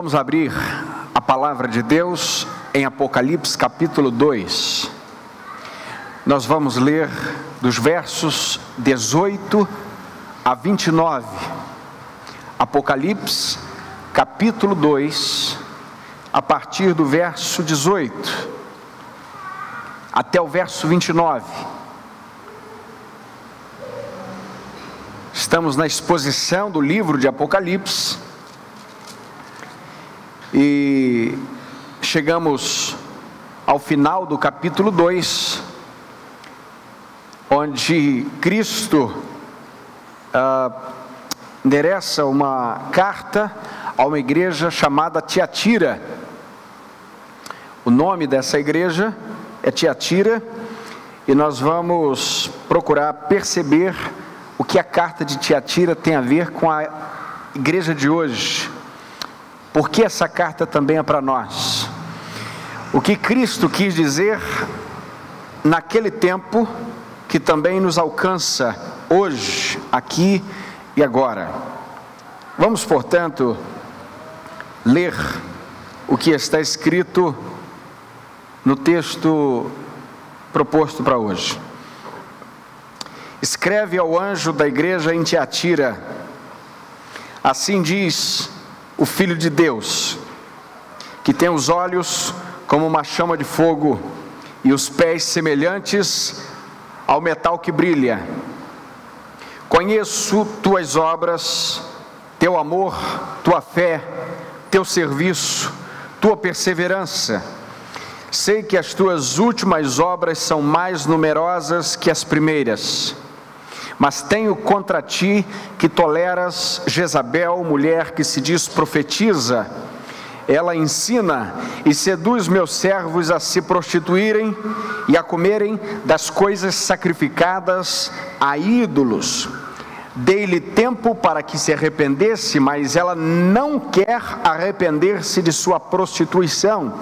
Vamos abrir a palavra de Deus em Apocalipse capítulo 2. Nós vamos ler dos versos 18 a 29. Apocalipse capítulo 2, a partir do verso 18 até o verso 29. Estamos na exposição do livro de Apocalipse e chegamos ao final do capítulo 2, onde Cristo ah, endereça uma carta a uma igreja chamada Tiatira. O nome dessa igreja é Tiatira e nós vamos procurar perceber o que a carta de Tiatira tem a ver com a igreja de hoje. Por que essa carta também é para nós? O que Cristo quis dizer naquele tempo que também nos alcança hoje, aqui e agora. Vamos, portanto, ler o que está escrito no texto proposto para hoje. Escreve ao anjo da igreja em Tiatira: Assim diz o Filho de Deus, que tem os olhos como uma chama de fogo e os pés semelhantes ao metal que brilha. Conheço tuas obras, teu amor, tua fé, teu serviço, tua perseverança. Sei que as tuas últimas obras são mais numerosas que as primeiras mas tenho contra ti que toleras Jezabel, mulher que se diz profetiza. Ela ensina e seduz meus servos a se prostituírem e a comerem das coisas sacrificadas a ídolos. Dei-lhe tempo para que se arrependesse, mas ela não quer arrepender-se de sua prostituição.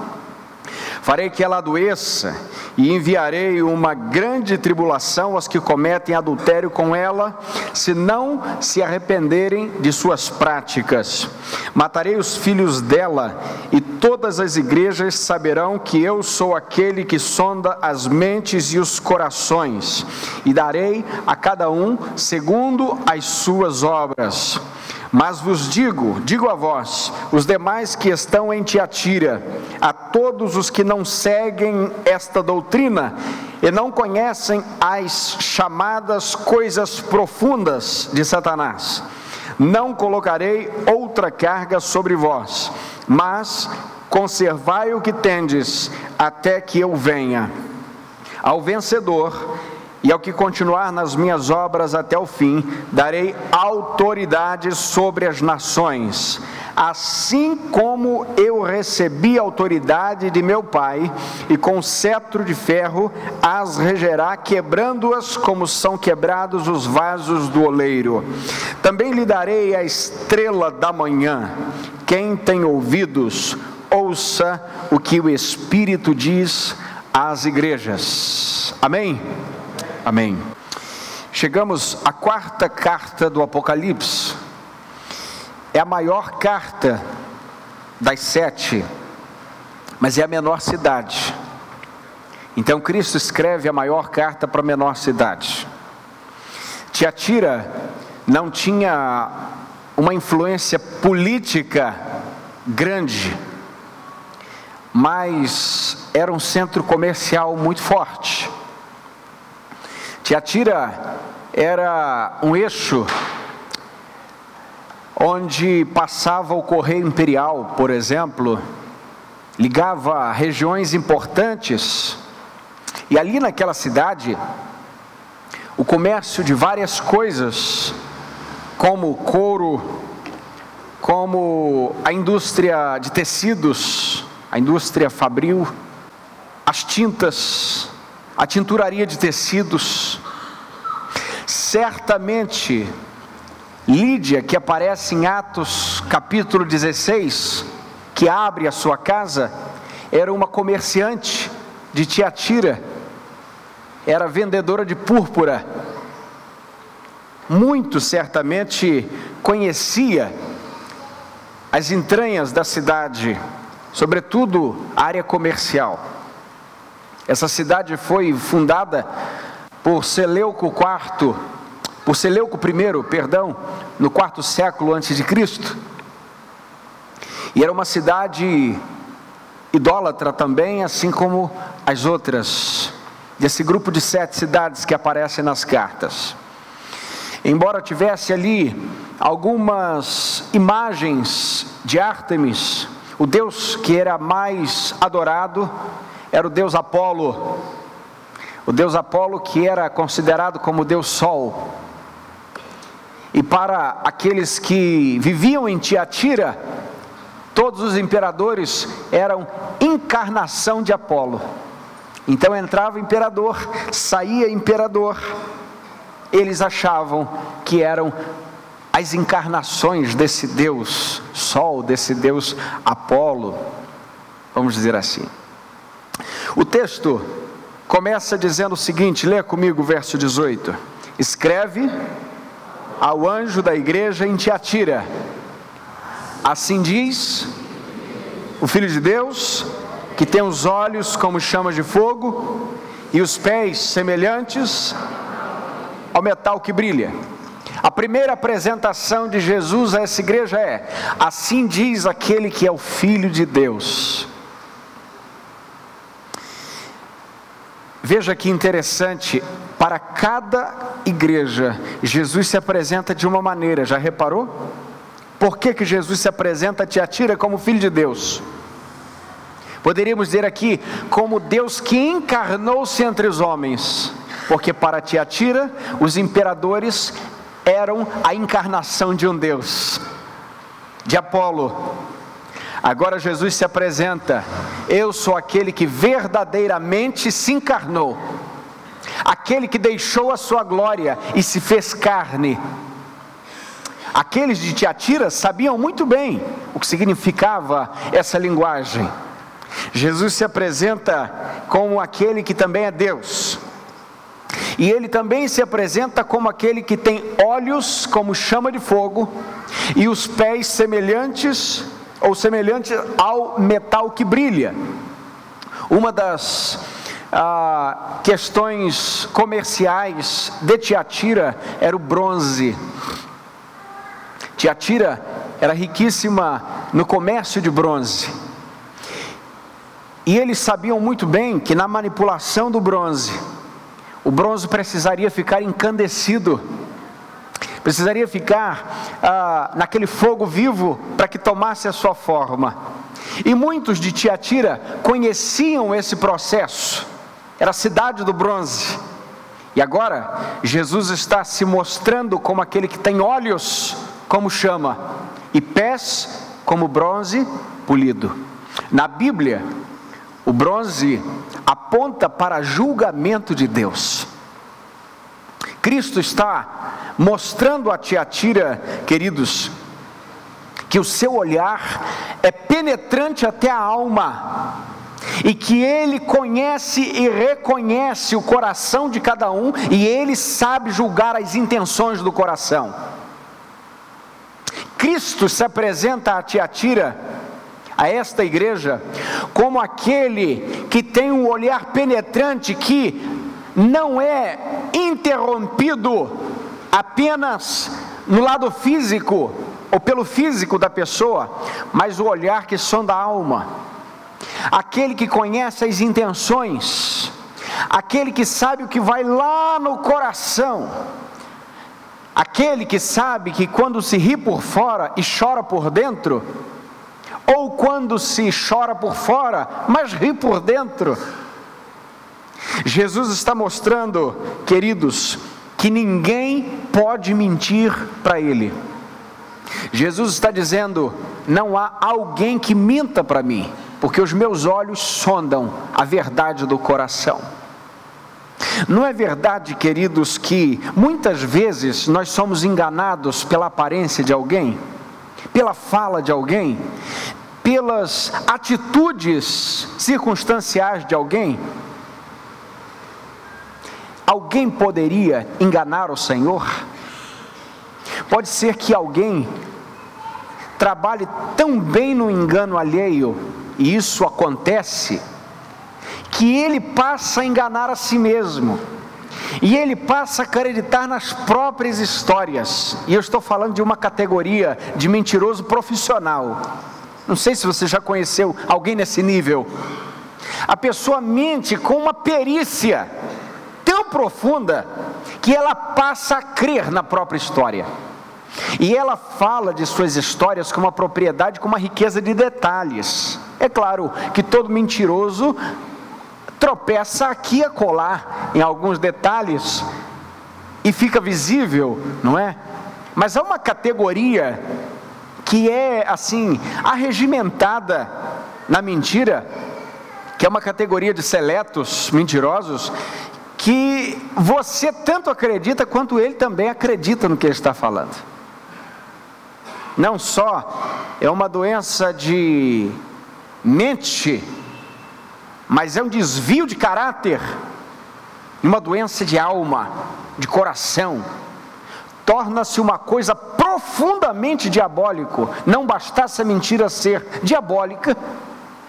Farei que ela adoeça e enviarei uma grande tribulação aos que cometem adultério com ela, se não se arrependerem de suas práticas. Matarei os filhos dela, e todas as igrejas saberão que eu sou aquele que sonda as mentes e os corações, e darei a cada um segundo as suas obras. Mas vos digo, digo a vós, os demais que estão em Tiatira, a todos os que não seguem esta doutrina e não conhecem as chamadas coisas profundas de Satanás, não colocarei outra carga sobre vós, mas conservai o que tendes até que eu venha. Ao vencedor, e ao que continuar nas minhas obras até o fim, darei autoridade sobre as nações, assim como eu recebi autoridade de meu Pai, e com cetro de ferro as regerá, quebrando-as como são quebrados os vasos do oleiro. Também lhe darei a estrela da manhã. Quem tem ouvidos, ouça o que o Espírito diz às igrejas. Amém? Amém. Chegamos à quarta carta do Apocalipse. É a maior carta das sete, mas é a menor cidade. Então Cristo escreve a maior carta para a menor cidade. Tiatira não tinha uma influência política grande, mas era um centro comercial muito forte. Tiatira era um eixo onde passava o correio imperial, por exemplo, ligava regiões importantes. E ali naquela cidade, o comércio de várias coisas, como couro, como a indústria de tecidos, a indústria fabril, as tintas, a tinturaria de tecidos. Certamente, Lídia, que aparece em Atos capítulo 16, que abre a sua casa, era uma comerciante de Tiatira, era vendedora de púrpura. Muito certamente conhecia as entranhas da cidade, sobretudo a área comercial. Essa cidade foi fundada por Seleuco IV, por Seleuco I, perdão, no quarto século antes de Cristo. E era uma cidade idólatra também, assim como as outras, desse grupo de sete cidades que aparecem nas cartas. Embora tivesse ali algumas imagens de Ártemis, o deus que era mais adorado era o deus Apolo, o deus Apolo que era considerado como deus Sol. E para aqueles que viviam em Tiatira, todos os imperadores eram encarnação de Apolo. Então entrava imperador, saía imperador. Eles achavam que eram as encarnações desse Deus Sol, desse Deus Apolo, vamos dizer assim. O texto começa dizendo o seguinte: lê comigo o verso 18. Escreve ao anjo da igreja em Tiatira, Assim diz o Filho de Deus, que tem os olhos como chamas de fogo e os pés semelhantes ao metal que brilha. A primeira apresentação de Jesus a essa igreja é: Assim diz aquele que é o Filho de Deus. Veja que interessante, para cada igreja, Jesus se apresenta de uma maneira, já reparou? Por que, que Jesus se apresenta a Tiatira como filho de Deus? Poderíamos dizer aqui, como Deus que encarnou-se entre os homens, porque para Tiatira, os imperadores eram a encarnação de um Deus, de Apolo. Agora Jesus se apresenta, eu sou aquele que verdadeiramente se encarnou, aquele que deixou a sua glória e se fez carne Aqueles de Tiatira sabiam muito bem o que significava essa linguagem. Jesus se apresenta como aquele que também é Deus. E ele também se apresenta como aquele que tem olhos como chama de fogo e os pés semelhantes ou semelhantes ao metal que brilha. Uma das ah, questões comerciais de Tiatira era o bronze. Tiatira era riquíssima no comércio de bronze. E eles sabiam muito bem que na manipulação do bronze, o bronze precisaria ficar encandecido, precisaria ficar ah, naquele fogo vivo para que tomasse a sua forma. E muitos de Tiatira conheciam esse processo, era a cidade do bronze. E agora, Jesus está se mostrando como aquele que tem olhos como chama, e pés como bronze polido. Na Bíblia, o bronze aponta para julgamento de Deus. Cristo está mostrando a Tiatira, queridos, que o seu olhar é penetrante até a alma, e que ele conhece e reconhece o coração de cada um, e ele sabe julgar as intenções do coração. Cristo se apresenta a Tiatira, a esta igreja, como aquele que tem um olhar penetrante que não é interrompido apenas no lado físico ou pelo físico da pessoa, mas o olhar que sonda a alma. Aquele que conhece as intenções, aquele que sabe o que vai lá no coração Aquele que sabe que quando se ri por fora e chora por dentro, ou quando se chora por fora, mas ri por dentro. Jesus está mostrando, queridos, que ninguém pode mentir para Ele. Jesus está dizendo: não há alguém que minta para mim, porque os meus olhos sondam a verdade do coração. Não é verdade, queridos, que muitas vezes nós somos enganados pela aparência de alguém, pela fala de alguém, pelas atitudes circunstanciais de alguém? Alguém poderia enganar o Senhor? Pode ser que alguém trabalhe tão bem no engano alheio, e isso acontece, que ele passa a enganar a si mesmo. E ele passa a acreditar nas próprias histórias. E eu estou falando de uma categoria de mentiroso profissional. Não sei se você já conheceu alguém nesse nível. A pessoa mente com uma perícia profunda que ela passa a crer na própria história. E ela fala de suas histórias com uma propriedade, com uma riqueza de detalhes. É claro que todo mentiroso tropeça aqui a colar em alguns detalhes e fica visível, não é? Mas há uma categoria que é assim, arregimentada na mentira, que é uma categoria de seletos mentirosos, que você tanto acredita quanto ele também acredita no que ele está falando. Não só é uma doença de mente, mas é um desvio de caráter, uma doença de alma, de coração. Torna-se uma coisa profundamente diabólico. Não bastasse a mentira ser diabólica,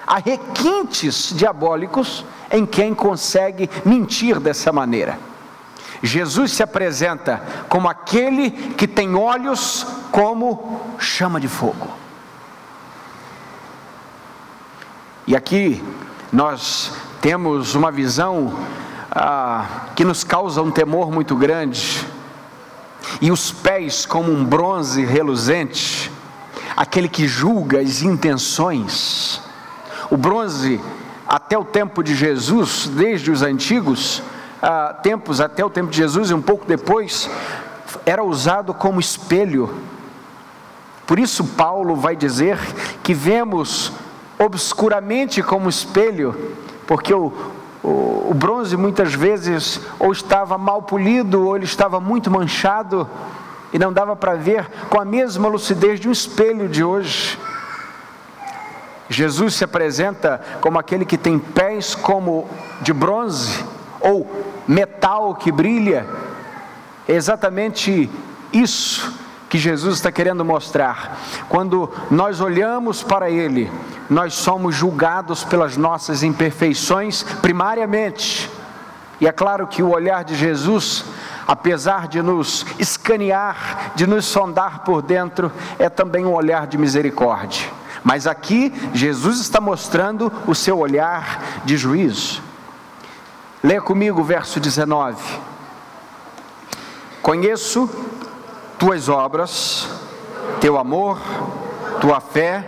há requintes diabólicos em quem consegue mentir dessa maneira. Jesus se apresenta como aquele que tem olhos como chama de fogo. E aqui nós temos uma visão ah, que nos causa um temor muito grande, e os pés como um bronze reluzente, aquele que julga as intenções. O bronze, até o tempo de Jesus, desde os antigos, ah, tempos até o tempo de Jesus e um pouco depois, era usado como espelho. Por isso, Paulo vai dizer que vemos obscuramente como espelho, porque o, o, o bronze muitas vezes ou estava mal polido ou ele estava muito manchado e não dava para ver com a mesma lucidez de um espelho de hoje. Jesus se apresenta como aquele que tem pés como de bronze ou metal que brilha. É exatamente isso que Jesus está querendo mostrar. Quando nós olhamos para Ele, nós somos julgados pelas nossas imperfeições, primariamente. E é claro que o olhar de Jesus, apesar de nos escanear, de nos sondar por dentro, é também um olhar de misericórdia. Mas aqui, Jesus está mostrando o seu olhar de juízo. Leia comigo o verso 19. Conheço tuas obras, teu amor, tua fé,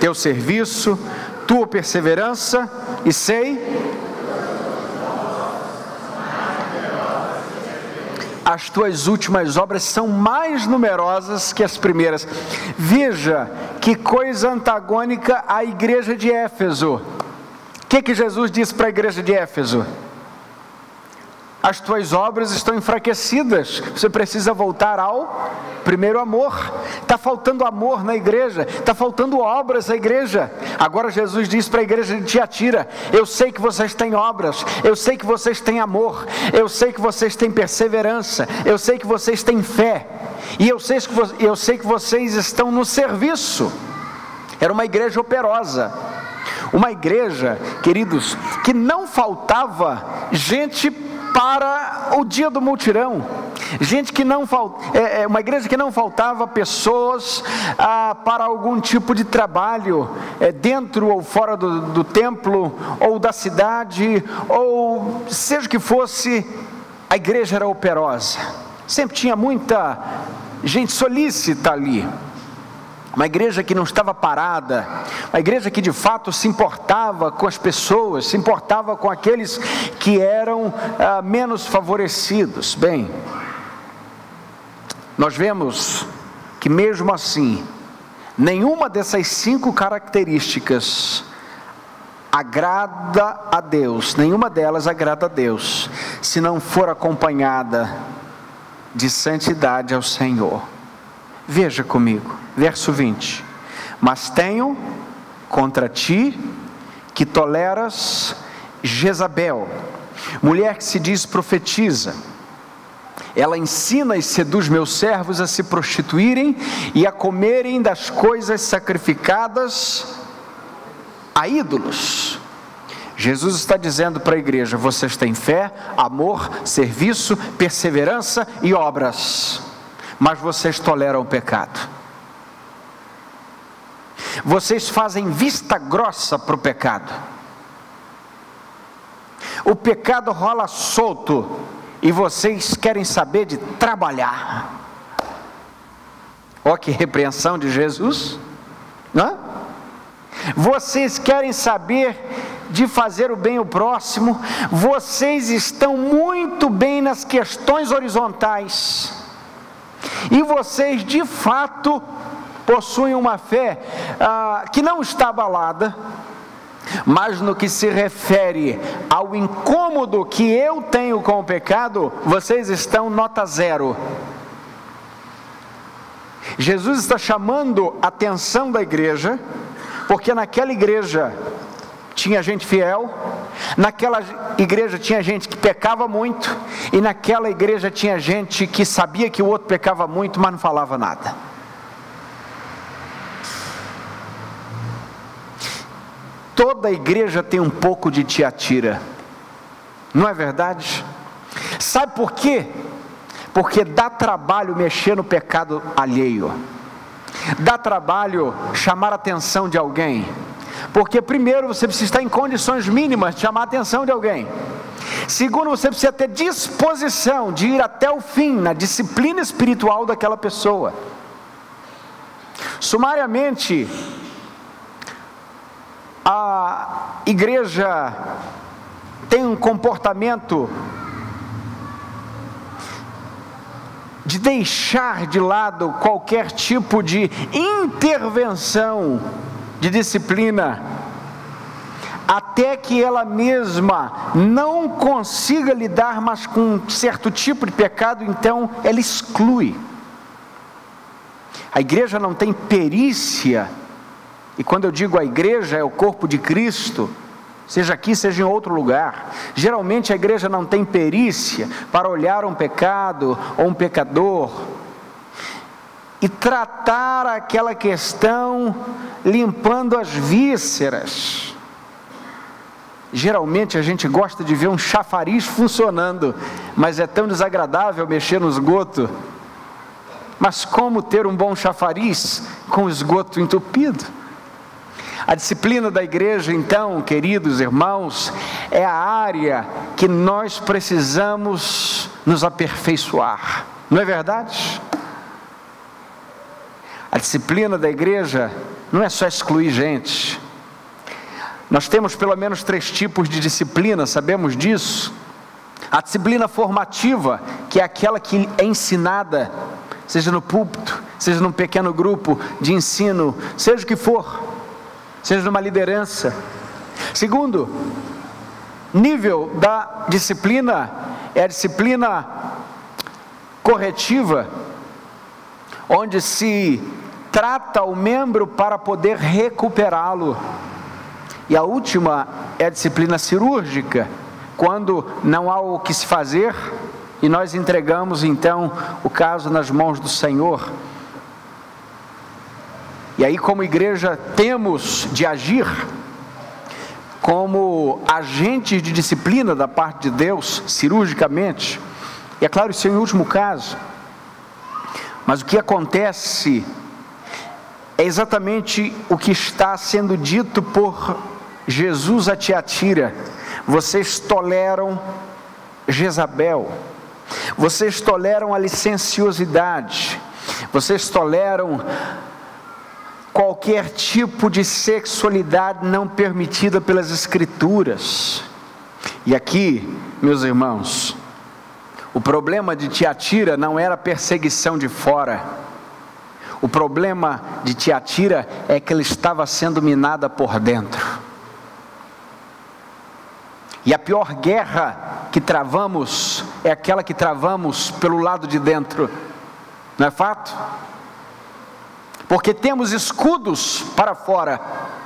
teu serviço, tua perseverança e sei as tuas últimas obras são mais numerosas que as primeiras. Veja que coisa antagônica à igreja de Éfeso. O que, que Jesus disse para a igreja de Éfeso? As tuas obras estão enfraquecidas, você precisa voltar ao primeiro amor. Está faltando amor na igreja, está faltando obras na igreja. Agora Jesus diz para a igreja de Tiatira: Eu sei que vocês têm obras, eu sei que vocês têm amor, eu sei que vocês têm perseverança, eu sei que vocês têm fé, e eu sei que, eu sei que vocês estão no serviço. Era uma igreja operosa. Uma igreja, queridos, que não faltava gente para o dia do multirão. Gente que não é, é uma igreja que não faltava pessoas ah, para algum tipo de trabalho, é, dentro ou fora do, do templo, ou da cidade, ou seja o que fosse, a igreja era operosa. Sempre tinha muita gente solícita ali uma igreja que não estava parada, uma igreja que de fato se importava com as pessoas, se importava com aqueles que eram ah, menos favorecidos. Bem, nós vemos que mesmo assim, nenhuma dessas cinco características agrada a Deus, nenhuma delas agrada a Deus, se não for acompanhada de santidade ao Senhor. Veja comigo, verso 20: Mas tenho contra ti que toleras Jezabel, mulher que se diz profetiza, Ela ensina e seduz meus servos a se prostituírem e a comerem das coisas sacrificadas a ídolos. Jesus está dizendo para a igreja: vocês têm fé, amor, serviço, perseverança e obras, mas vocês toleram o pecado. Vocês fazem vista grossa para o pecado. O pecado rola solto e vocês querem saber de trabalhar. Olha que repreensão de Jesus, não? Vocês querem saber de fazer o bem ao próximo, vocês estão muito bem nas questões horizontais, e vocês de fato possuem uma fé ah, que não está abalada, mas no que se refere ao incômodo que eu tenho com o pecado, vocês estão nota zero. Jesus está chamando a atenção da igreja, porque naquela igreja tinha gente fiel, naquela igreja tinha gente que pecava muito, e naquela igreja tinha gente que sabia que o outro pecava muito, mas não falava nada. Toda igreja tem um pouco de tiatira, não é verdade? Sabe por quê? Porque dá trabalho mexer no pecado alheio, dá trabalho chamar a atenção de alguém, porque primeiro você precisa estar em condições mínimas de chamar a atenção de alguém. Segundo, você precisa ter disposição de ir até o fim na disciplina espiritual daquela pessoa. Sumariamente, a igreja tem um comportamento de deixar de lado qualquer tipo de intervenção de disciplina, até que ela mesma não consiga lidar mais com um certo tipo de pecado, então ela exclui. A igreja não tem perícia e quando eu digo a igreja, é o corpo de Cristo, seja aqui, seja em outro lugar. Geralmente a igreja não tem perícia para olhar um pecado ou um pecador e tratar aquela questão limpando as vísceras. Geralmente a gente gosta de ver um chafariz funcionando, mas é tão desagradável mexer no esgoto. Mas como ter um bom chafariz com o esgoto entupido? A disciplina da igreja, então, queridos irmãos, é a área que nós precisamos nos aperfeiçoar, não é verdade? A disciplina da igreja não é só excluir gente. Nós temos pelo menos três tipos de disciplina, sabemos disso. A disciplina formativa, que é aquela que é ensinada, seja no púlpito, seja num pequeno grupo de ensino, seja o que for seja numa liderança. Segundo, nível da disciplina é a disciplina corretiva, onde se trata o membro para poder recuperá-lo. E a última é a disciplina cirúrgica, quando não há o que se fazer e nós entregamos então o caso nas mãos do Senhor. E aí, como igreja, temos de agir como agentes de disciplina da parte de Deus, cirurgicamente. E é claro, isso é em último caso. Mas o que acontece é exatamente o que está sendo dito por Jesus a Tiatira. Vocês toleram Jezabel, vocês toleram a licenciosidade, vocês toleram qualquer tipo de sexualidade não permitida pelas Escrituras. E aqui, meus irmãos, o problema de Tiatira não era perseguição de fora. O problema de Tiatira é que ela estava sendo minada por dentro. E a pior guerra que travamos é aquela que travamos pelo lado de dentro. Não é fato? Porque temos escudos para fora,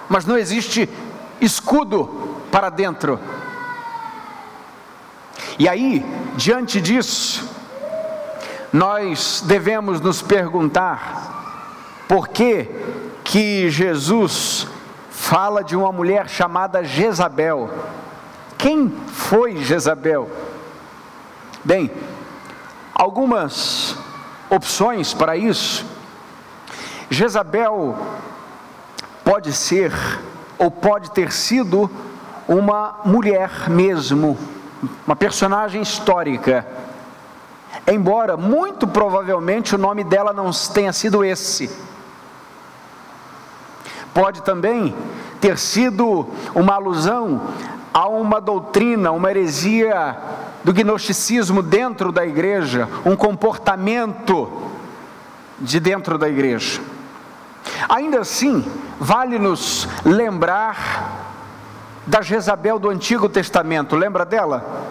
mas não existe escudo para dentro. E aí, diante disso, nós devemos nos perguntar por que que Jesus fala de uma mulher chamada Jezabel. Quem foi Jezabel? Bem, algumas opções para isso. Jezabel pode ser ou pode ter sido uma mulher mesmo, uma personagem histórica. Embora muito provavelmente o nome dela não tenha sido esse. Pode também ter sido uma alusão a uma doutrina, uma heresia do gnosticismo dentro da igreja, um comportamento de dentro da igreja. Ainda assim, vale-nos lembrar da Jezabel do Antigo Testamento, lembra dela?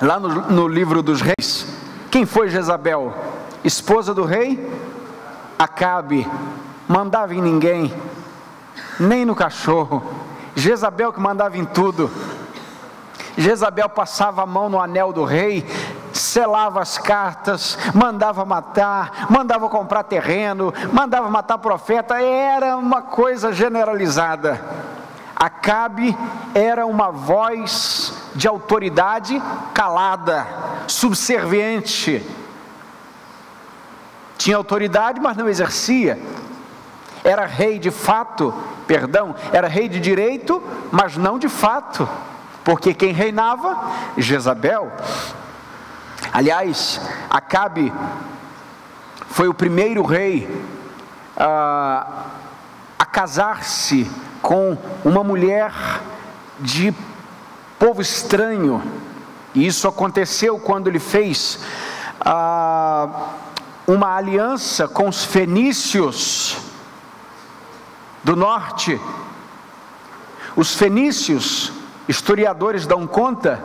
Lá no, no livro dos reis. Quem foi Jezabel? Esposa do rei? Acabe. Mandava em ninguém, nem no cachorro. Jezabel que mandava em tudo. Jezabel passava a mão no anel do rei, selava as cartas, mandava matar, mandava comprar terreno, mandava matar profeta, era uma coisa generalizada. Acabe era uma voz de autoridade calada, subserviente. Tinha autoridade, mas não exercia. Era rei de fato, perdão, era rei de direito, mas não de fato. Porque quem reinava? Jezabel. Aliás, Acabe foi o primeiro rei a, a casar-se com uma mulher de povo estranho. E isso aconteceu quando ele fez ah, uma aliança com os fenícios do norte. Os fenícios, historiadores dão conta,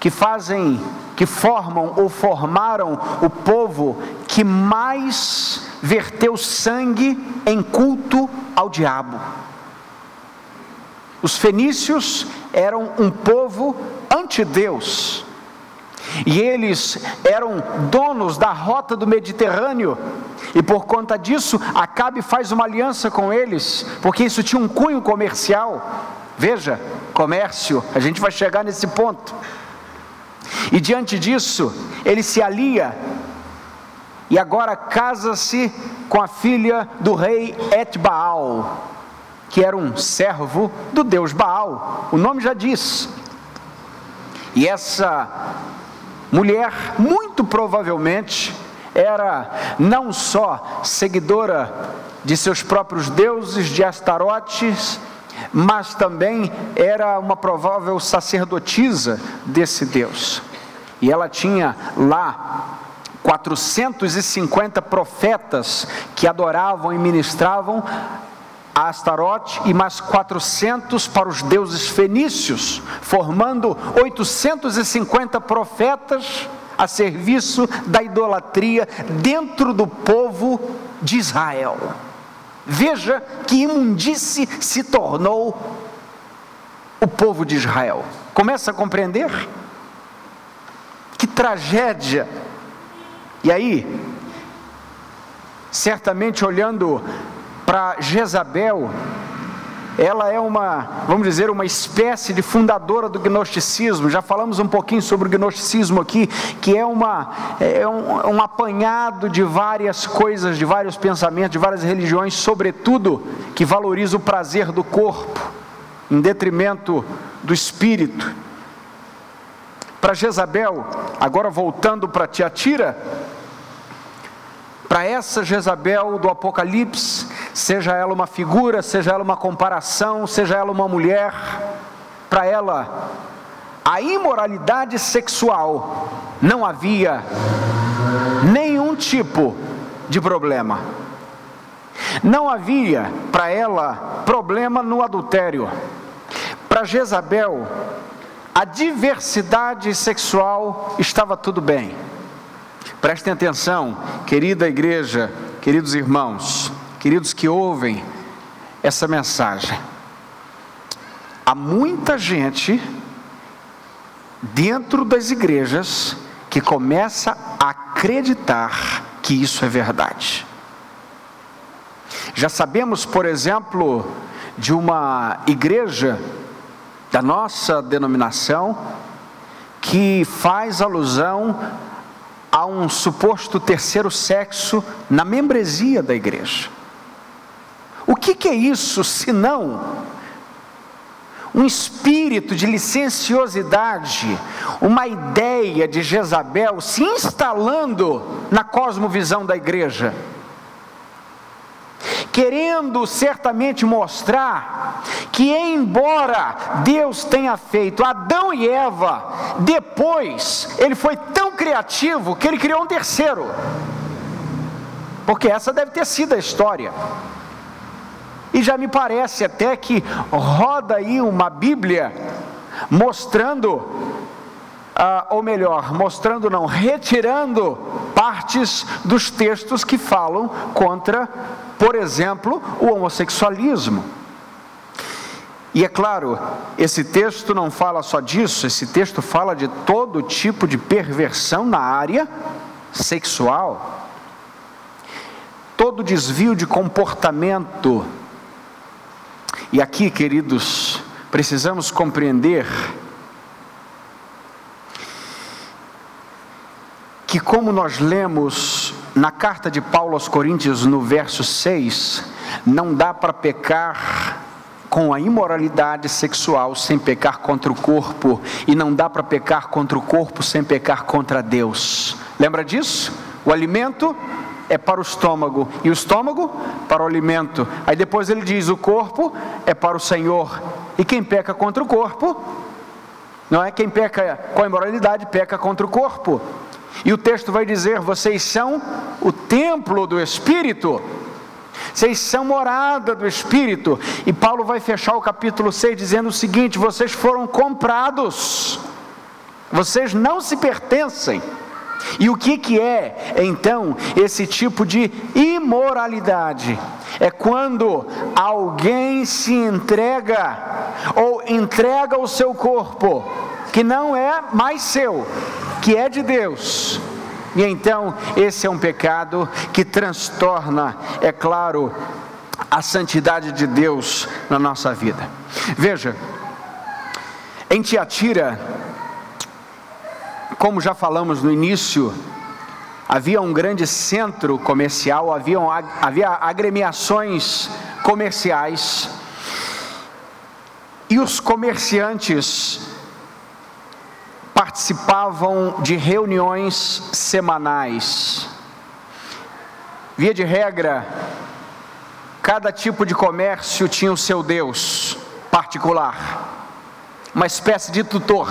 que fazem, que formam ou formaram o povo que mais verteu sangue em culto ao diabo. Os fenícios eram um povo anti-Deus. E eles eram donos da rota do Mediterrâneo, e por conta disso, Acabe faz uma aliança com eles, porque isso tinha um cunho comercial. Veja, comércio, a gente vai chegar nesse ponto. E diante disso, ele se alia e agora casa-se com a filha do rei Etbaal que era um servo do deus Baal, o nome já diz. E essa mulher, muito provavelmente, era não só seguidora de seus próprios deuses, de Astarotes, mas também era uma provável sacerdotisa desse Deus. E ela tinha lá 450 profetas que adoravam e ministravam a Astarote e mais 400 para os deuses fenícios, formando 850 profetas a serviço da idolatria dentro do povo de Israel. Veja que imundice se tornou o povo de Israel. Começa a compreender? Que tragédia! E aí, certamente olhando para Jezabel, ela é uma, vamos dizer, uma espécie de fundadora do gnosticismo. Já falamos um pouquinho sobre o gnosticismo aqui, que é, uma, é um, um apanhado de várias coisas, de vários pensamentos, de várias religiões, sobretudo que valoriza o prazer do corpo, em detrimento do espírito. Para Jezabel, agora voltando para Tiatira, para essa Jezabel do Apocalipse, seja ela uma figura, seja ela uma comparação, seja ela uma mulher, para ela a imoralidade sexual não havia nenhum tipo de problema. Não havia para ela problema no adultério. Para Jezabel, a diversidade sexual estava tudo bem. Prestem atenção, querida igreja, queridos irmãos queridos que ouvem essa mensagem, há muita gente dentro das igrejas que começa a acreditar que isso é verdade. Já sabemos, por exemplo, de uma igreja da nossa denominação que faz alusão a um suposto terceiro sexo na membresia da igreja. O que, que é isso senão um espírito de licenciosidade, uma ideia de Jezabel se instalando na cosmovisão da igreja? Querendo certamente mostrar que, embora Deus tenha feito Adão e Eva, depois ele foi tão criativo que ele criou um terceiro, porque essa deve ter sido a história. E já me parece até que roda aí uma Bíblia mostrando, ah, ou melhor, mostrando não, retirando partes dos textos que falam contra, por exemplo, o homossexualismo. E é claro, esse texto não fala só disso, esse texto fala de todo tipo de perversão na área sexual, todo desvio de comportamento e aqui, queridos, precisamos compreender que, como nós lemos na carta de Paulo aos Coríntios, no verso 6, não dá para pecar com a imoralidade sexual sem pecar contra o corpo, e não dá para pecar contra o corpo sem pecar contra Deus. Lembra disso? O alimento é para o estômago e o estômago para o alimento. Aí depois ele diz: o corpo é para o Senhor. E quem peca contra o corpo, não é quem peca com a imoralidade, peca contra o corpo. E o texto vai dizer: vocês são o templo do Espírito. Vocês são morada do Espírito. E Paulo vai fechar o capítulo 6 dizendo o seguinte: vocês foram comprados. Vocês não se pertencem. E o que, que é, então, esse tipo de imoralidade? É quando alguém se entrega, ou entrega o seu corpo, que não é mais seu, que é de Deus. E então, esse é um pecado que transtorna, é claro, a santidade de Deus na nossa vida. Veja, em Tiatira, como já falamos no início, havia um grande centro comercial, havia, havia agremiações comerciais, e os comerciantes participavam de reuniões semanais. Via de regra, cada tipo de comércio tinha o seu Deus particular, uma espécie de tutor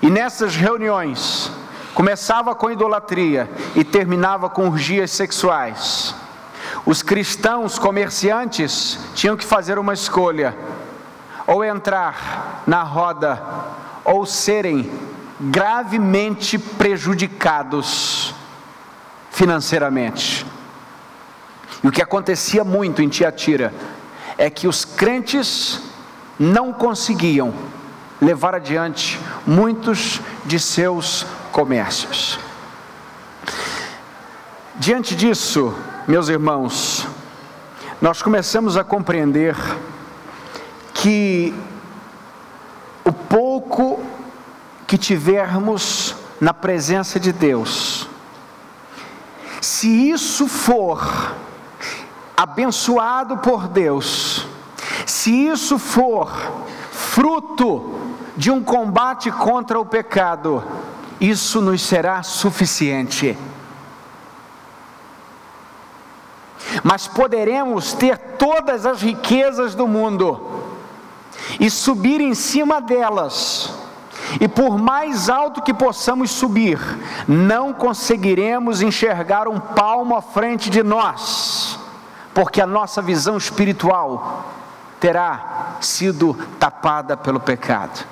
e nessas reuniões, começava com idolatria e terminava com urgias sexuais. Os cristãos comerciantes tinham que fazer uma escolha: ou entrar na roda, ou serem gravemente prejudicados financeiramente. E o que acontecia muito em Tiatira é que os crentes não conseguiam levar adiante muitos de seus comércios. Diante disso, meus irmãos, nós começamos a compreender que o pouco que tivermos na presença de Deus, se isso for abençoado por Deus, se isso for fruto de um combate contra o pecado, isso nos será suficiente. Mas poderemos ter todas as riquezas do mundo e subir em cima delas, e por mais alto que possamos subir, não conseguiremos enxergar um palmo à frente de nós, porque a nossa visão espiritual terá sido tapada pelo pecado.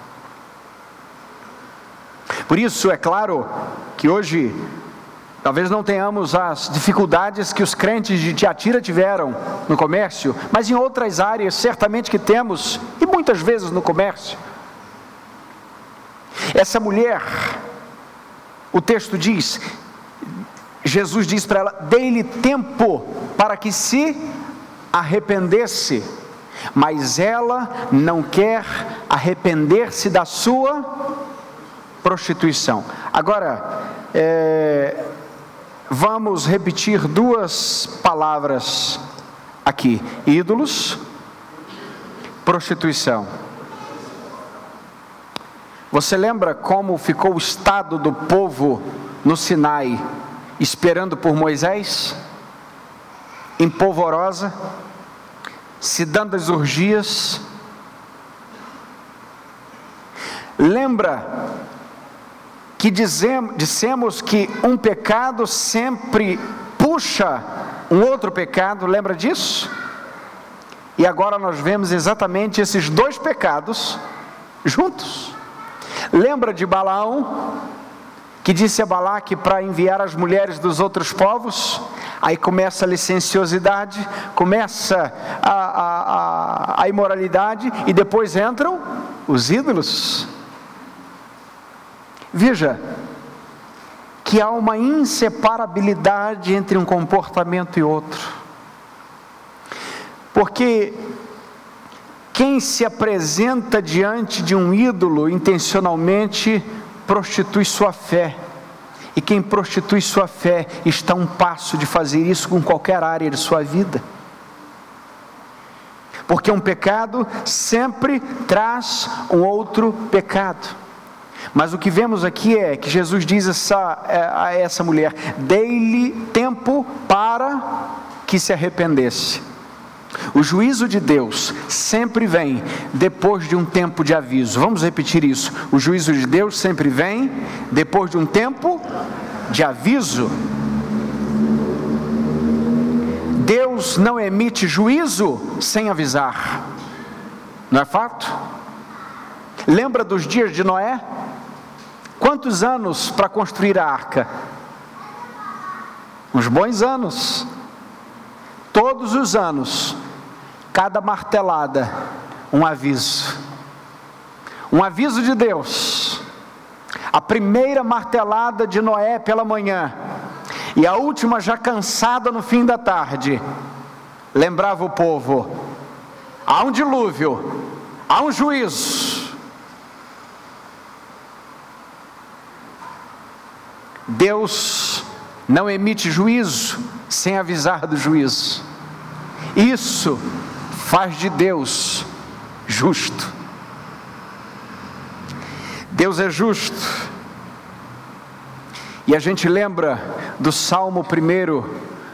Por isso, é claro que hoje Talvez não tenhamos as dificuldades que os crentes de Tiatira tiveram no comércio, mas em outras áreas certamente que temos, e muitas vezes no comércio. Essa mulher, O texto diz: Jesus diz para ela: dê-lhe tempo para que se arrependesse, mas ela não quer arrepender-se da sua prostituição. Agora, é, vamos repetir duas palavras aqui: ídolos, prostituição. Você lembra como ficou o estado do povo no Sinai, esperando por Moisés? Em polvorosa, se dando as urgias. Lembra que dizemos, dissemos que um pecado sempre puxa um outro pecado, lembra disso? E agora nós vemos exatamente esses dois pecados juntos. Lembra de Balaão, que disse a Balaque para enviar as mulheres dos outros povos? Aí começa a licenciosidade, começa a, a, a, a imoralidade e depois entram os ídolos. Veja que há uma inseparabilidade entre um comportamento e outro. Porque quem se apresenta diante de um ídolo intencionalmente prostitui sua fé. E quem prostitui sua fé está a um passo de fazer isso com qualquer área de sua vida. Porque um pecado sempre traz um outro pecado. Mas o que vemos aqui é que Jesus diz essa, é, a essa mulher: dei-lhe tempo para que se arrependesse. O juízo de Deus sempre vem depois de um tempo de aviso. Vamos repetir isso. O juízo de Deus sempre vem depois de um tempo de aviso. Deus não emite juízo sem avisar. Não é fato? Lembra dos dias de Noé? Quantos anos para construir a arca? Uns bons anos. Todos os anos cada martelada um aviso. Um aviso de Deus. A primeira martelada de Noé pela manhã e a última já cansada no fim da tarde. Lembrava o povo: há um dilúvio, há um juízo. Deus não emite juízo sem avisar do juízo. Isso faz de Deus justo. Deus é justo. E a gente lembra do Salmo 1,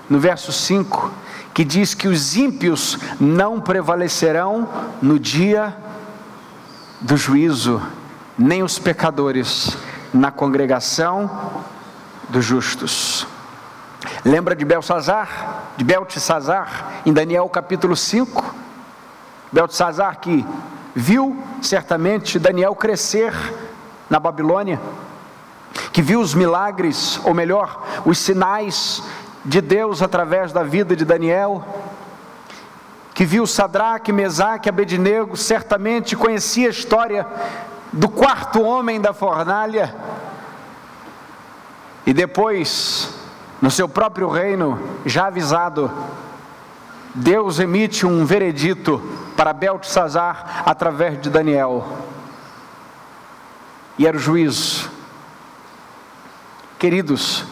no verso 5, que diz que os ímpios não prevalecerão no dia do juízo, nem os pecadores na congregação dos justos. Lembra de Belsazar, de Beltesazar, em Daniel capítulo 5? Beltesazar que viu certamente Daniel crescer na Babilônia, que viu os milagres, ou melhor, os sinais de Deus através da vida de Daniel, que viu Sadraque, Mesaque, Abednego, certamente conhecia a história do quarto homem da fornalha, e depois, no seu próprio reino, já avisado, Deus emite um veredito para Beltesazar através de Daniel. E era o juízo. Queridos,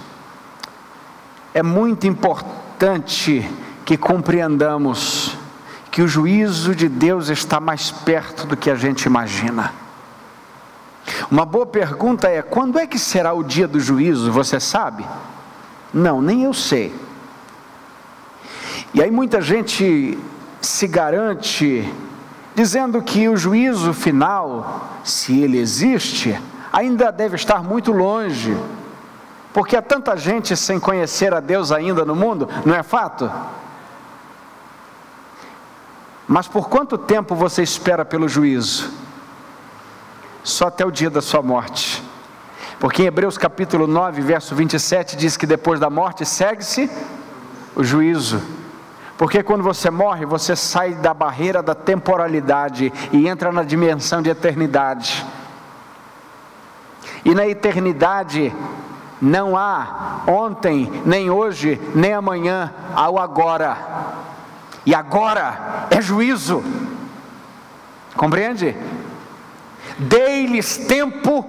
é muito importante que compreendamos que o juízo de Deus está mais perto do que a gente imagina. Uma boa pergunta é: quando é que será o dia do juízo? Você sabe? Não, nem eu sei. E aí muita gente se garante dizendo que o juízo final, se ele existe, ainda deve estar muito longe. Porque há tanta gente sem conhecer a Deus ainda no mundo, não é fato? Mas por quanto tempo você espera pelo juízo? Só até o dia da sua morte. Porque em Hebreus capítulo 9, verso 27 diz que depois da morte segue-se o juízo. Porque quando você morre, você sai da barreira da temporalidade e entra na dimensão de eternidade. E na eternidade, Não há ontem, nem hoje, nem amanhã, há o agora. E agora é juízo. Compreende? Dei-lhes tempo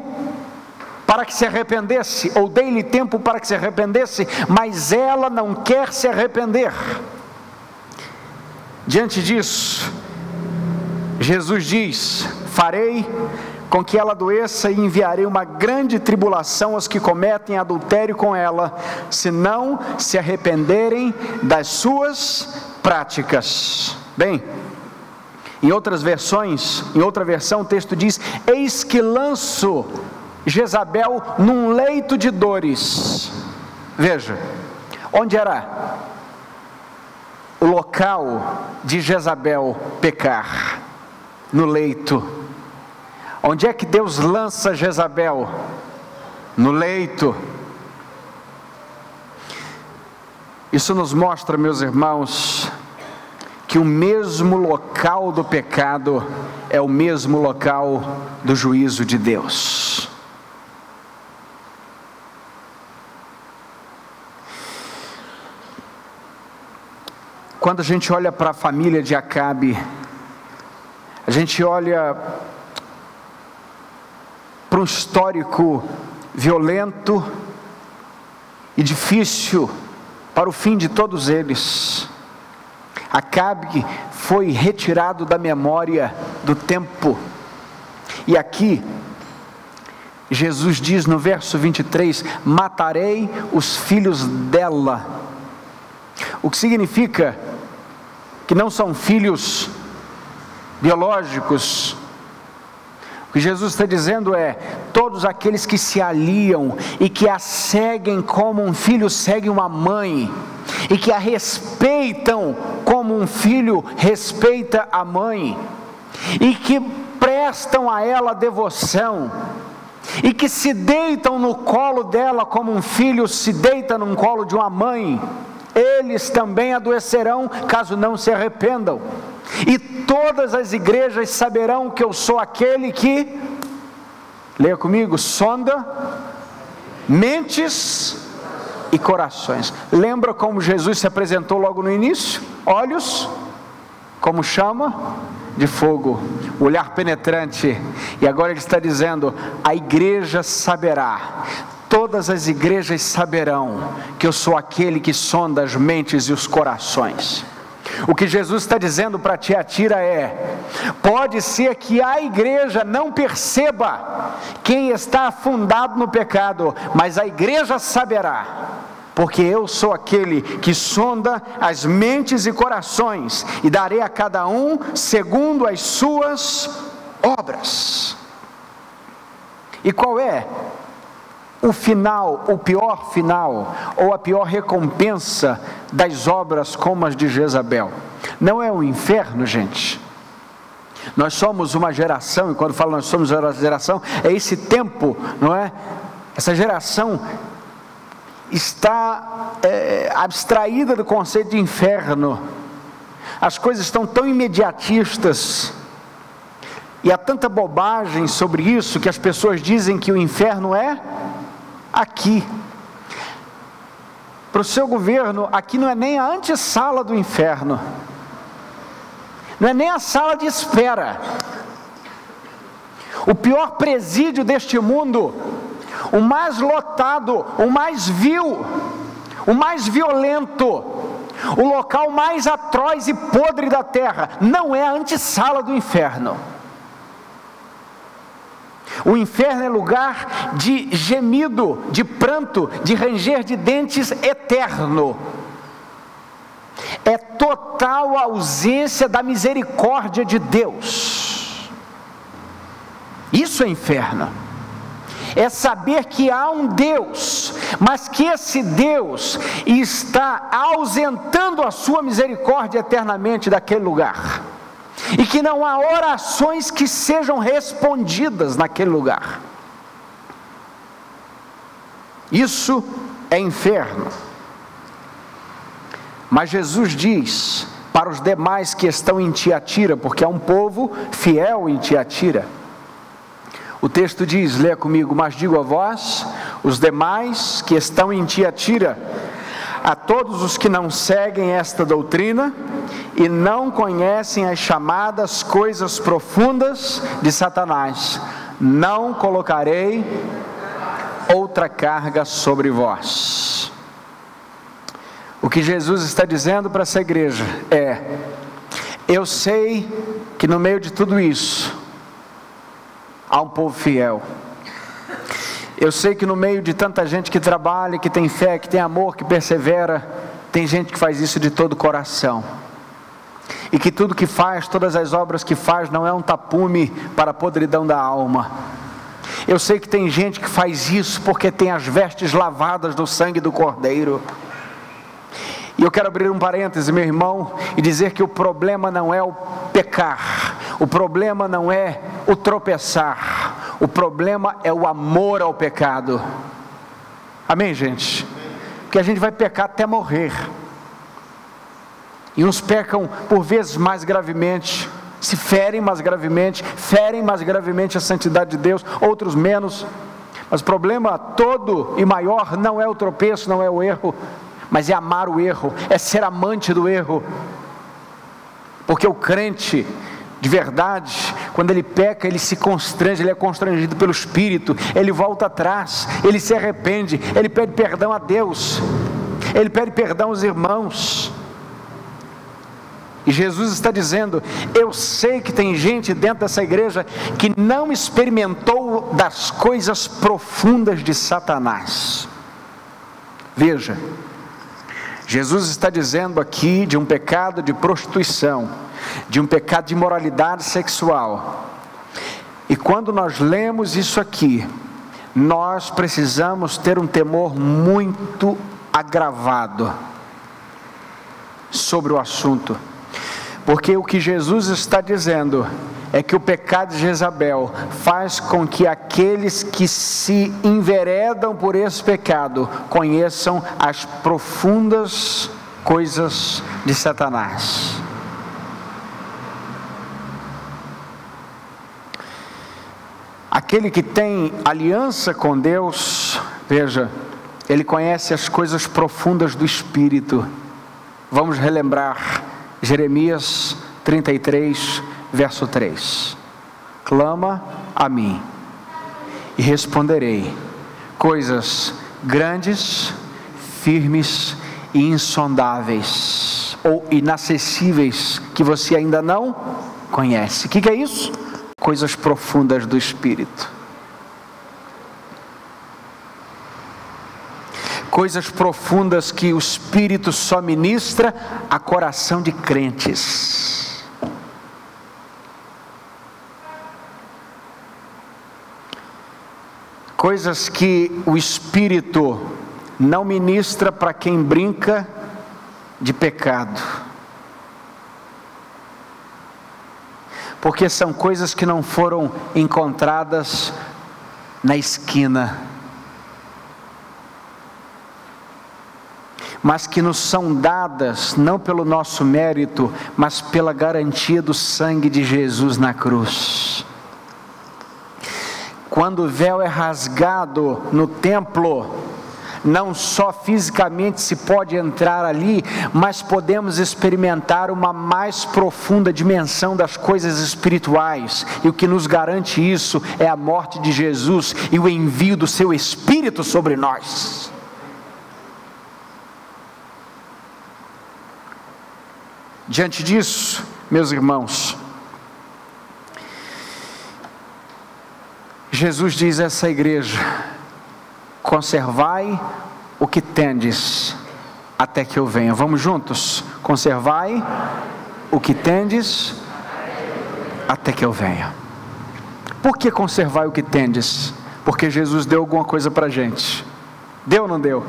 para que se arrependesse, ou dei-lhe tempo para que se arrependesse, mas ela não quer se arrepender. Diante disso, Jesus diz: Farei com que ela adoeça e enviarei uma grande tribulação aos que cometem adultério com ela, se não se arrependerem das suas práticas. Bem, em outras versões, em outra versão, o texto diz: Eis que lanço Jezabel num leito de dores. Veja, onde era o local de Jezabel pecar? No leito. Onde é que Deus lança Jezabel? No leito. Isso nos mostra, meus irmãos, que o mesmo local do pecado é o mesmo local do juízo de Deus. Quando a gente olha para a família de Acabe, a gente olha para um histórico violento e difícil para o fim de todos eles. Acabe foi retirado da memória do tempo. E aqui, Jesus diz no verso 23: Matarei os filhos dela. O que significa que não são filhos biológicos. O que Jesus está dizendo é: todos aqueles que se aliam e que a seguem como um filho segue uma mãe, e que a respeitam como um filho respeita a mãe, e que prestam a ela devoção, e que se deitam no colo dela como um filho se deita no colo de uma mãe, eles também adoecerão caso não se arrependam. E todas as igrejas saberão que eu sou aquele que, leia comigo, sonda mentes e corações. Lembra como Jesus se apresentou logo no início? Olhos, como chama? De fogo, olhar penetrante. E agora ele está dizendo: a igreja saberá todas as igrejas saberão que eu sou aquele que sonda as mentes e os corações. O que Jesus está dizendo para Tiatira é: pode ser que a igreja não perceba quem está afundado no pecado, mas a igreja saberá, porque eu sou aquele que sonda as mentes e corações e darei a cada um segundo as suas obras. E qual é o final, o pior final, ou a pior recompensa das obras como as de Jezabel. Não é o inferno, gente. Nós somos uma geração, e quando falo nós somos uma geração, é esse tempo, não é? Essa geração está é, abstraída do conceito de inferno. As coisas estão tão imediatistas, e há tanta bobagem sobre isso que as pessoas dizem que o inferno é aqui. Para o seu governo, aqui não é nem a antessala do inferno, não é nem a sala de espera. O pior presídio deste mundo, o mais lotado, o mais vil, o mais violento, o local mais atroz e podre da terra, não é a antessala do inferno. O inferno é lugar de gemido, de pranto, de ranger de dentes eterno. É total ausência da misericórdia de Deus. Isso é inferno. É saber que há um Deus, mas que esse Deus está ausentando a sua misericórdia eternamente daquele lugar e que não há orações que sejam respondidas naquele lugar. Isso é inferno. Mas Jesus diz para os demais que estão em Tiatira, porque é um povo fiel em Tiatira. O texto diz, leia comigo, mas digo a vós, os demais que estão em Tiatira, a todos os que não seguem esta doutrina e não conhecem as chamadas coisas profundas de Satanás, não colocarei outra carga sobre vós. O que Jesus está dizendo para essa igreja é: eu sei que no meio de tudo isso há um povo fiel. Eu sei que no meio de tanta gente que trabalha, que tem fé, que tem amor, que persevera, tem gente que faz isso de todo o coração. E que tudo que faz, todas as obras que faz, não é um tapume para a podridão da alma. Eu sei que tem gente que faz isso porque tem as vestes lavadas do sangue do Cordeiro. E eu quero abrir um parêntese, meu irmão, e dizer que o problema não é o pecar, o problema não é o tropeçar, o problema é o amor ao pecado. Amém, gente? Porque a gente vai pecar até morrer. E uns pecam por vezes mais gravemente, se ferem mais gravemente, ferem mais gravemente a santidade de Deus, outros menos. Mas o problema todo e maior não é o tropeço, não é o erro, mas é amar o erro, é ser amante do erro. Porque o crente, de verdade, quando ele peca, ele se constrange, ele é constrangido pelo Espírito, ele volta atrás, ele se arrepende, ele pede perdão a Deus, ele pede perdão aos irmãos. E Jesus está dizendo: Eu sei que tem gente dentro dessa igreja que não experimentou das coisas profundas de Satanás. Veja, Jesus está dizendo aqui de um pecado de prostituição, de um pecado de imoralidade sexual. E quando nós lemos isso aqui, nós precisamos ter um temor muito agravado sobre o assunto. Porque o que Jesus está dizendo é que o pecado de Jezabel faz com que aqueles que se enveredam por esse pecado conheçam as profundas coisas de Satanás. Aquele que tem aliança com Deus, veja, ele conhece as coisas profundas do Espírito. Vamos relembrar Jeremias 33, verso 3: Clama a mim e responderei coisas grandes, firmes e insondáveis ou inacessíveis que você ainda não conhece. O que, que é isso? Coisas profundas do Espírito. Coisas profundas que o Espírito só ministra a coração de crentes. coisas que o Espírito não ministra para quem brinca de pecado. Porque são coisas que não foram encontradas na esquina, mas que nos são dadas não pelo nosso mérito, mas pela garantia do sangue de Jesus na cruz. Quando o véu é rasgado no templo, não só fisicamente se pode entrar ali, mas podemos experimentar uma mais profunda dimensão das coisas espirituais, e o que nos garante isso é a morte de Jesus e o envio do seu Espírito sobre nós. Diante disso, meus irmãos, Jesus diz a essa igreja: conservai o que tendes até que eu venha. Vamos juntos? Conservai o que tendes até que eu venha. Por que conservai o que tendes? Porque Jesus deu alguma coisa para a gente. Deu ou não deu?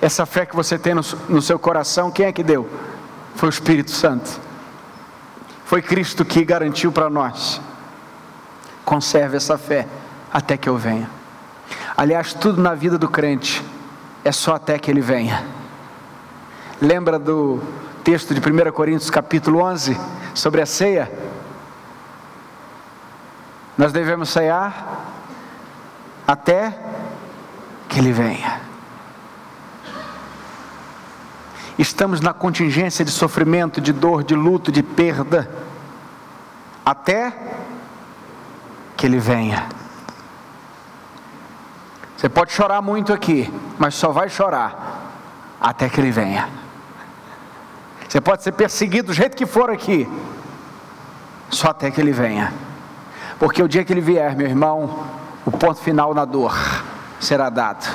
Essa fé que você tem no, no seu coração, quem é que deu? Foi o Espírito Santo. Foi Cristo que garantiu para nós. Conserve essa fé até que eu venha. Aliás, tudo na vida do crente é só até que ele venha. Lembra do texto de 1 Coríntios capítulo 11 sobre a ceia? Nós devemos ceiar até que Ele venha. Estamos na contingência de sofrimento, de dor, de luto, de perda, até que Ele venha. Você pode chorar muito aqui, mas só vai chorar até que Ele venha. Você pode ser perseguido do jeito que for aqui, só até que Ele venha. Porque o dia que Ele vier, meu irmão, o ponto final na dor será dado.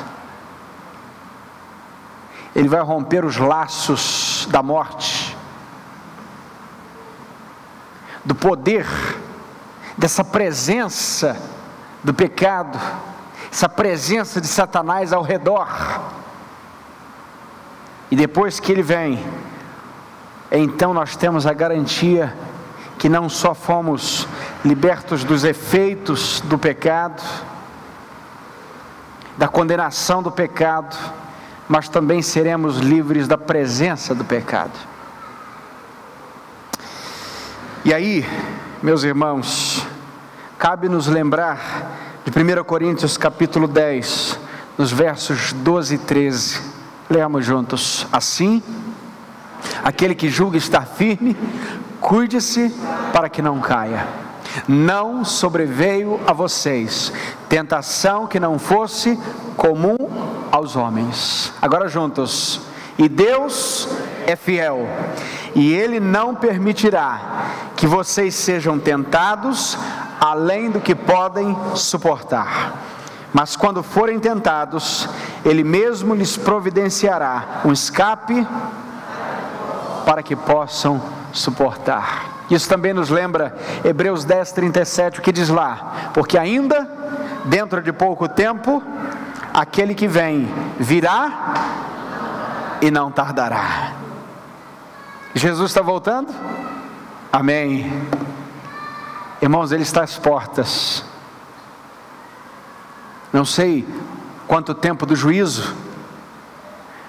Ele vai romper os laços da morte, do poder, dessa presença do pecado, essa presença de Satanás ao redor. E depois que ele vem, então nós temos a garantia que não só fomos libertos dos efeitos do pecado, da condenação do pecado, mas também seremos livres da presença do pecado. E aí, meus irmãos, cabe nos lembrar de 1 Coríntios capítulo 10, nos versos 12 e 13. Leamos juntos. Assim, aquele que julga estar firme, cuide-se para que não caia. Não sobreveio a vocês tentação que não fosse comum aos homens. Agora juntos. E Deus é fiel, e Ele não permitirá que vocês sejam tentados além do que podem suportar. Mas quando forem tentados, Ele mesmo lhes providenciará um escape para que possam suportar. Isso também nos lembra Hebreus 10, 37, o que diz lá: Porque ainda, dentro de pouco tempo, aquele que vem virá e não tardará. Jesus está voltando? Amém. Irmãos, Ele está às portas. Não sei quanto tempo do juízo,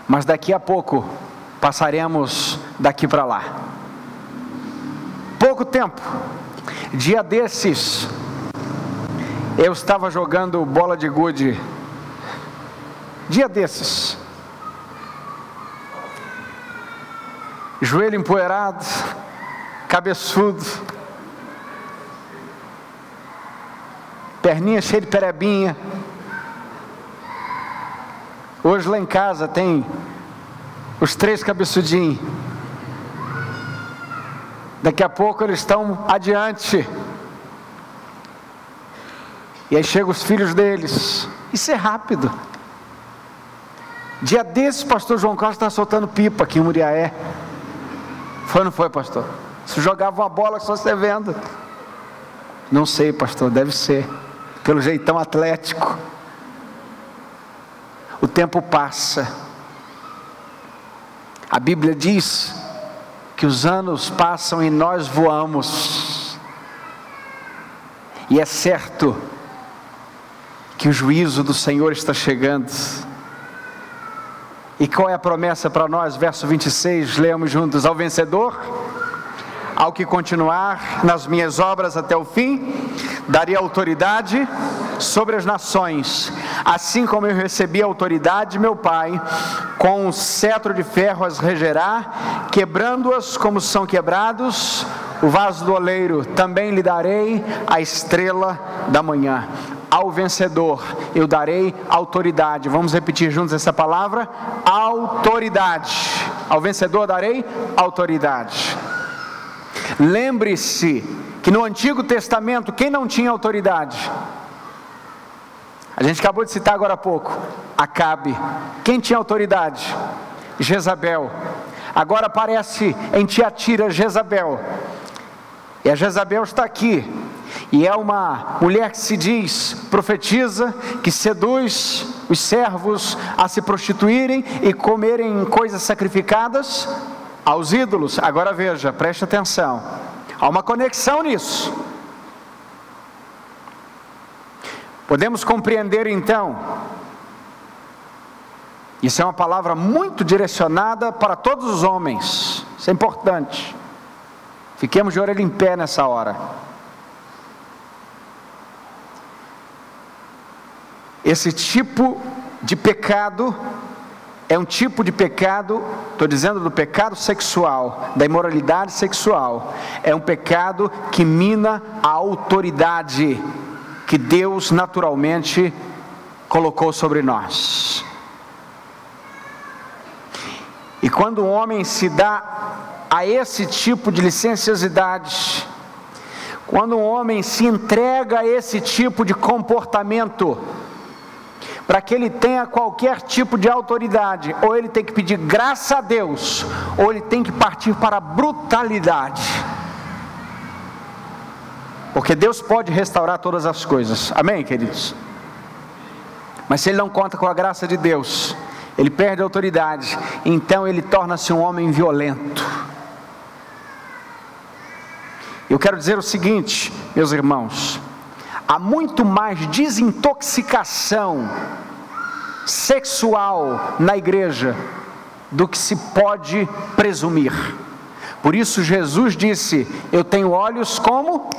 mas daqui a pouco passaremos daqui para lá. Pouco tempo. Dia desses, eu estava jogando bola de gude Dia desses, joelho empoeirado, cabeçudo, perninha cheia de perebinha. Hoje lá em casa tem os três cabeçudinhos. Daqui a pouco eles estão adiante. E aí chegam os filhos deles. Isso é rápido. Dia desses, pastor João Carlos está soltando pipa aqui em Muriaé. Foi ou não foi, pastor? Se jogava uma bola só você vendo. Não sei, pastor, deve ser. Pelo jeitão atlético. O tempo passa. A Bíblia diz que os anos passam e nós voamos. E é certo que o juízo do Senhor está chegando. E qual é a promessa para nós? Verso 26, leamos juntos: Ao vencedor, ao que continuar nas minhas obras até o fim, daria autoridade sobre as nações, assim como eu recebi a autoridade de meu Pai, com um cetro de ferro as regerá, quebrando-as como são quebrados o vaso do oleiro, também lhe darei a estrela da manhã ao vencedor eu darei autoridade. Vamos repetir juntos essa palavra? Autoridade. Ao vencedor darei autoridade. Lembre-se que no Antigo Testamento, quem não tinha autoridade? A gente acabou de citar agora há pouco. Acabe. Quem tinha autoridade? Jezabel. Agora aparece em Tiatira Jezabel. E a Jezabel está aqui e é uma mulher que se diz profetiza, que seduz os servos a se prostituírem e comerem coisas sacrificadas aos ídolos. Agora veja, preste atenção. Há uma conexão nisso. Podemos compreender então, isso é uma palavra muito direcionada para todos os homens, isso é importante. Fiquemos de orelha em pé nessa hora. Esse tipo de pecado é um tipo de pecado, estou dizendo do pecado sexual, da imoralidade sexual, é um pecado que mina a autoridade que Deus naturalmente colocou sobre nós. E quando um homem se dá a esse tipo de licenciosidade, quando um homem se entrega a esse tipo de comportamento, para que ele tenha qualquer tipo de autoridade, ou ele tem que pedir graça a Deus, ou ele tem que partir para a brutalidade. Porque Deus pode restaurar todas as coisas, amém, queridos? Mas se ele não conta com a graça de Deus, ele perde a autoridade, então ele torna-se um homem violento. Eu quero dizer o seguinte, meus irmãos: há muito mais desintoxicação sexual na igreja do que se pode presumir. Por isso Jesus disse: Eu tenho olhos como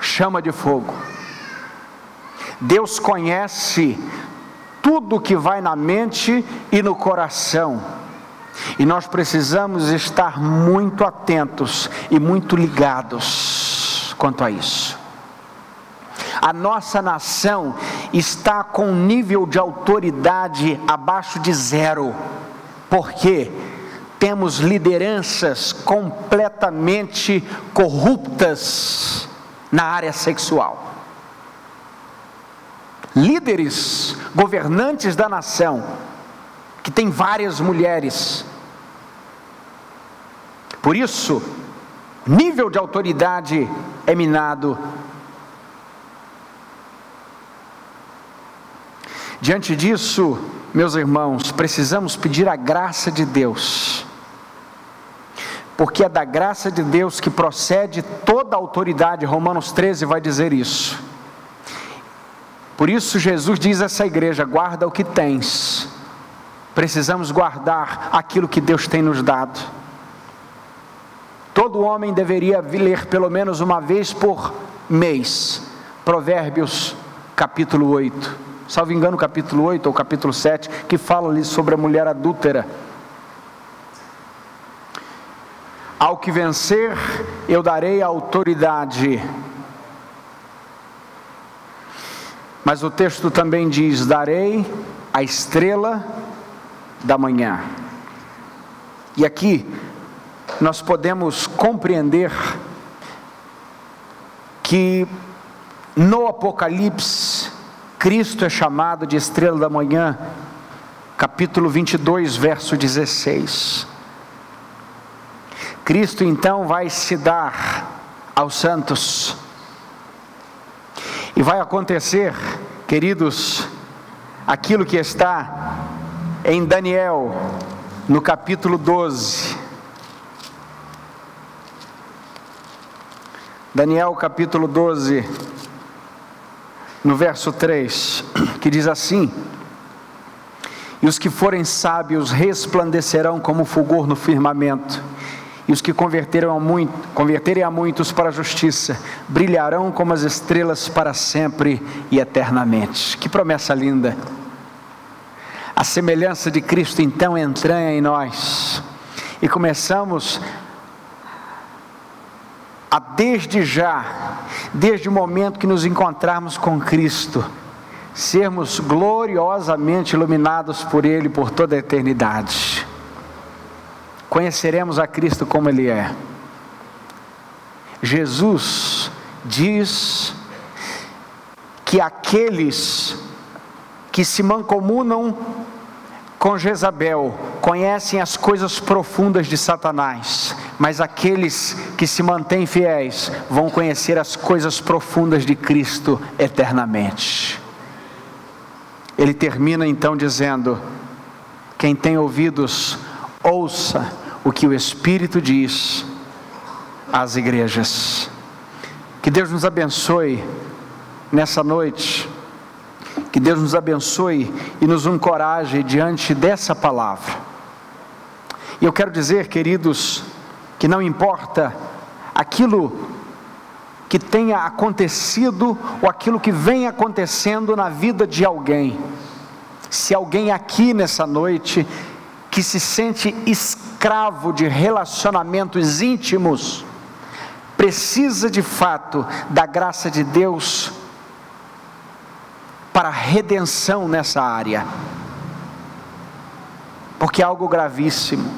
chama de fogo. Deus conhece tudo que vai na mente e no coração. E nós precisamos estar muito atentos e muito ligados quanto a isso. A nossa nação está com um nível de autoridade abaixo de zero. porque Temos lideranças completamente corruptas na área sexual. Líderes, governantes da nação, que tem várias mulheres. Por isso, nível de autoridade é minado Diante disso, meus irmãos, precisamos pedir a graça de Deus, porque é da graça de Deus que procede toda a autoridade, Romanos 13 vai dizer isso. Por isso, Jesus diz a essa igreja: guarda o que tens, precisamos guardar aquilo que Deus tem nos dado. Todo homem deveria ler pelo menos uma vez por mês, Provérbios capítulo 8 salvo engano, capítulo 8 ou capítulo 7, que fala ali sobre a mulher adúltera. Ao que vencer, eu darei autoridade. Mas o texto também diz: darei a estrela da manhã. E aqui nós podemos compreender que no Apocalipse Cristo é chamado de estrela da manhã, capítulo 22, verso 16. Cristo então vai se dar aos santos, e vai acontecer, queridos, aquilo que está em Daniel, no capítulo 12. Daniel capítulo 12 no verso 3, que diz assim: E os que forem sábios resplandecerão como fulgor no firmamento, e os que converterem a, muito, converterem a muitos para a justiça brilharão como as estrelas para sempre e eternamente. Que promessa linda! A semelhança de Cristo então entranha em nós, e começamos a desde já, desde o momento que nos encontrarmos com Cristo, sermos gloriosamente iluminados por Ele por toda a eternidade. Conheceremos a Cristo como Ele é. Jesus diz que aqueles que se mancomunam com Jezabel conhecem as coisas profundas de Satanás, mas aqueles que se mantêm fiéis vão conhecer as coisas profundas de Cristo eternamente. Ele termina então dizendo: Quem tem ouvidos, ouça o que o Espírito diz às igrejas. Que Deus nos abençoe nessa noite que Deus nos abençoe e nos encoraje diante dessa palavra. E eu quero dizer, queridos, que não importa aquilo que tenha acontecido ou aquilo que vem acontecendo na vida de alguém, Se alguém aqui nessa noite que se sente escravo de relacionamentos íntimos, precisa de fato da graça de Deus para redenção nessa área, porque é algo gravíssimo,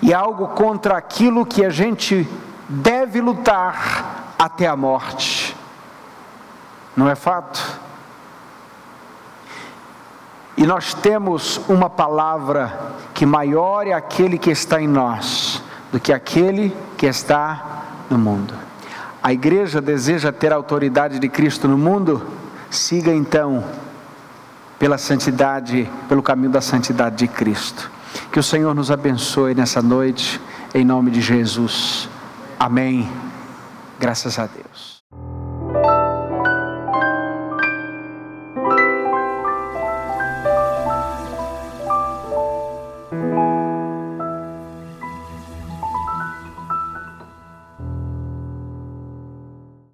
e é algo contra aquilo que a gente deve lutar até a morte, não é fato? E nós temos uma palavra que maior é aquele que está em nós do que aquele que está no mundo. A igreja deseja ter a autoridade de Cristo no mundo? Siga então pela santidade, pelo caminho da santidade de Cristo. Que o Senhor nos abençoe nessa noite, em nome de Jesus. Amém. Graças a Deus.